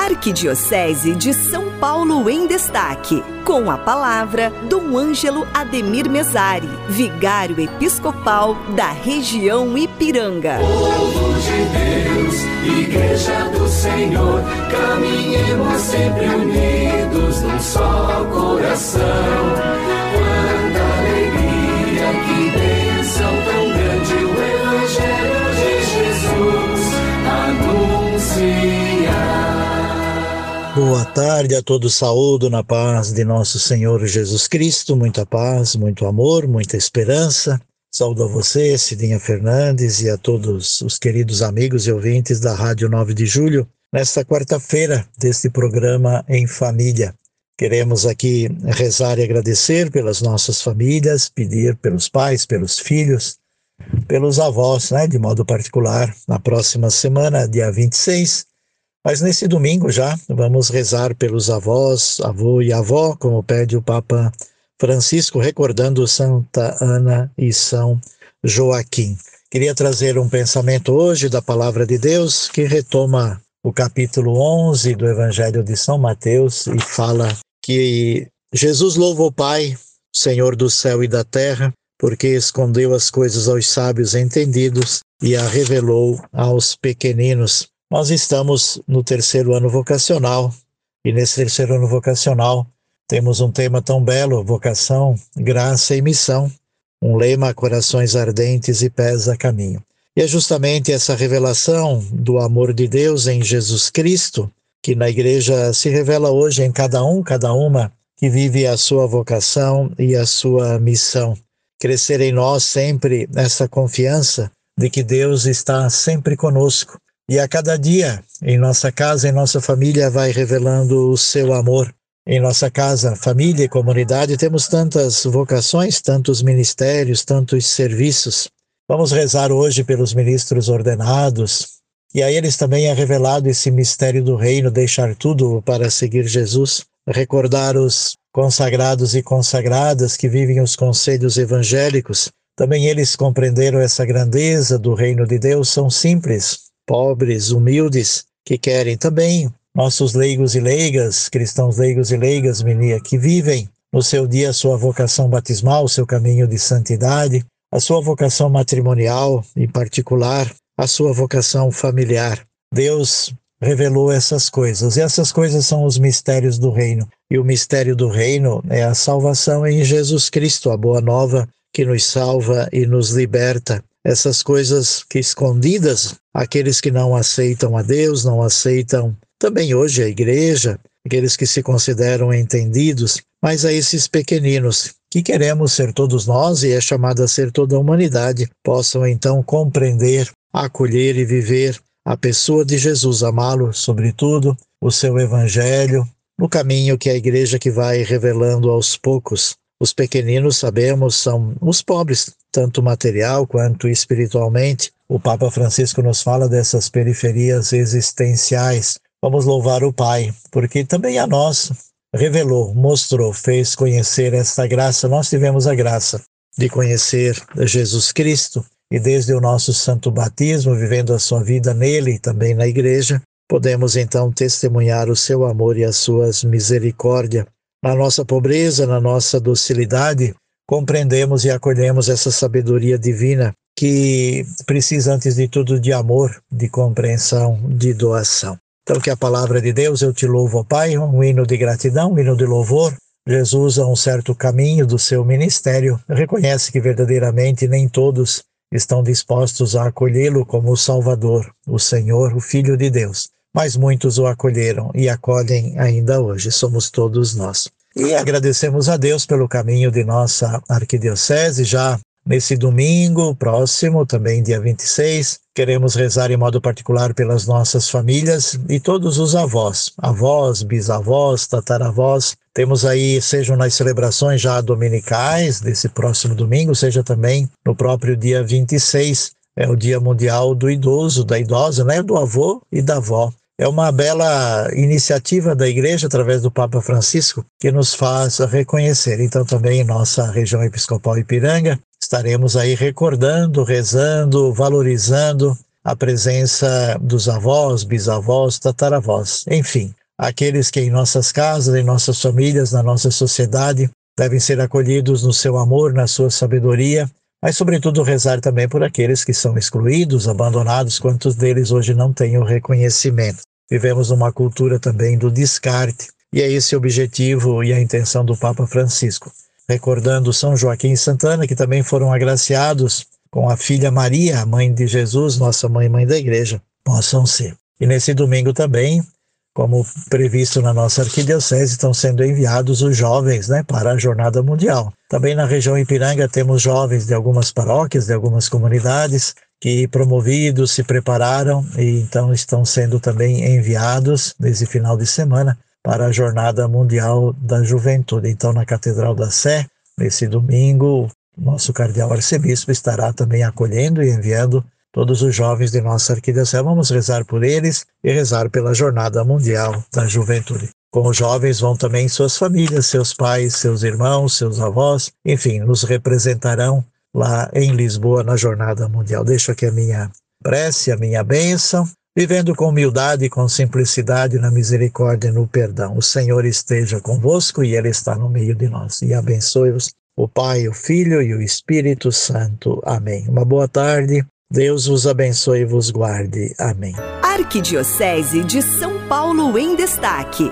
Arquidiocese de São Paulo em Destaque. Com a palavra, Dom Ângelo Ademir Mesari, vigário episcopal da região Ipiranga. Povo de Deus, Igreja do Senhor, caminhemos sempre unidos num só coração Boa tarde a todos, saúdo na paz de nosso Senhor Jesus Cristo, muita paz, muito amor, muita esperança. Saúdo a você, Cidinha Fernandes, e a todos os queridos amigos e ouvintes da Rádio 9 de Julho, nesta quarta-feira deste programa Em Família. Queremos aqui rezar e agradecer pelas nossas famílias, pedir pelos pais, pelos filhos, pelos avós, né, de modo particular. Na próxima semana, dia 26, mas nesse domingo já vamos rezar pelos avós, avô e avó, como pede o Papa Francisco, recordando Santa Ana e São Joaquim. Queria trazer um pensamento hoje da palavra de Deus que retoma o capítulo 11 do Evangelho de São Mateus e fala que Jesus louva o Pai, Senhor do céu e da terra, porque escondeu as coisas aos sábios entendidos e a revelou aos pequeninos. Nós estamos no terceiro ano vocacional e nesse terceiro ano vocacional temos um tema tão belo: vocação, graça e missão. Um lema: corações ardentes e pés a caminho. E é justamente essa revelação do amor de Deus em Jesus Cristo que na igreja se revela hoje em cada um, cada uma que vive a sua vocação e a sua missão. Crescer em nós sempre essa confiança de que Deus está sempre conosco e a cada dia, em nossa casa, em nossa família, vai revelando o seu amor. Em nossa casa, família e comunidade, temos tantas vocações, tantos ministérios, tantos serviços. Vamos rezar hoje pelos ministros ordenados, e a eles também é revelado esse mistério do reino, deixar tudo para seguir Jesus, recordar os consagrados e consagradas que vivem os conselhos evangélicos. Também eles compreenderam essa grandeza do reino de Deus, são simples, pobres, humildes, que querem também nossos leigos e leigas, cristãos leigos e leigas, menina, que vivem no seu dia a sua vocação batismal, o seu caminho de santidade, a sua vocação matrimonial, em particular, a sua vocação familiar. Deus revelou essas coisas, e essas coisas são os mistérios do reino. E o mistério do reino é a salvação em Jesus Cristo, a boa nova que nos salva e nos liberta essas coisas que escondidas, aqueles que não aceitam a Deus, não aceitam também hoje a igreja, aqueles que se consideram entendidos, mas a esses pequeninos que queremos ser todos nós e é chamado a ser toda a humanidade, possam então compreender, acolher e viver a pessoa de Jesus, amá-lo, sobretudo, o seu evangelho, no caminho que a igreja que vai revelando aos poucos. Os pequeninos, sabemos, são os pobres, tanto material quanto espiritualmente. O Papa Francisco nos fala dessas periferias existenciais. Vamos louvar o Pai, porque também a nós revelou, mostrou, fez conhecer esta graça. Nós tivemos a graça de conhecer Jesus Cristo e desde o nosso santo batismo, vivendo a sua vida nele e também na igreja, podemos então testemunhar o seu amor e as suas misericórdia. Na nossa pobreza, na nossa docilidade, compreendemos e acolhemos essa sabedoria divina que precisa, antes de tudo, de amor, de compreensão, de doação. Então, que a palavra de Deus, eu te louvo, Pai, um hino de gratidão, um hino de louvor. Jesus, a um certo caminho do seu ministério, reconhece que verdadeiramente nem todos estão dispostos a acolhê-lo como o Salvador, o Senhor, o Filho de Deus. Mas muitos o acolheram e acolhem ainda hoje, somos todos nós. E agradecemos a Deus pelo caminho de nossa arquidiocese, já nesse domingo próximo, também dia 26. Queremos rezar em modo particular pelas nossas famílias e todos os avós, avós, bisavós, tataravós. Temos aí, sejam nas celebrações já dominicais desse próximo domingo, seja também no próprio dia 26, é o Dia Mundial do Idoso, da idosa, né? Do avô e da avó. É uma bela iniciativa da Igreja, através do Papa Francisco, que nos faz reconhecer. Então, também em nossa região episcopal Ipiranga, estaremos aí recordando, rezando, valorizando a presença dos avós, bisavós, tataravós, enfim, aqueles que em nossas casas, em nossas famílias, na nossa sociedade, devem ser acolhidos no seu amor, na sua sabedoria, mas, sobretudo, rezar também por aqueles que são excluídos, abandonados, quantos deles hoje não têm o reconhecimento. Vivemos numa cultura também do descarte, e é esse o objetivo e a intenção do Papa Francisco. Recordando São Joaquim e Santana, que também foram agraciados com a filha Maria, mãe de Jesus, nossa mãe, mãe da igreja, possam ser. E nesse domingo também como previsto na nossa arquidiocese, estão sendo enviados os jovens né, para a Jornada Mundial. Também na região Ipiranga temos jovens de algumas paróquias, de algumas comunidades, que promovidos se prepararam e então estão sendo também enviados nesse final de semana para a Jornada Mundial da Juventude. Então, na Catedral da Sé, nesse domingo, nosso cardeal arcebispo estará também acolhendo e enviando todos os jovens de nossa arquidiocese. Vamos rezar por eles e rezar pela Jornada Mundial da Juventude. Com os jovens vão também suas famílias, seus pais, seus irmãos, seus avós, enfim, nos representarão lá em Lisboa na Jornada Mundial. Deixo aqui a minha prece, a minha bênção, vivendo com humildade com simplicidade na misericórdia e no perdão. O Senhor esteja convosco e Ele está no meio de nós. E abençoe-vos o Pai, o Filho e o Espírito Santo. Amém. Uma boa tarde Deus vos abençoe e vos guarde. Amém. Arquidiocese de São Paulo em Destaque.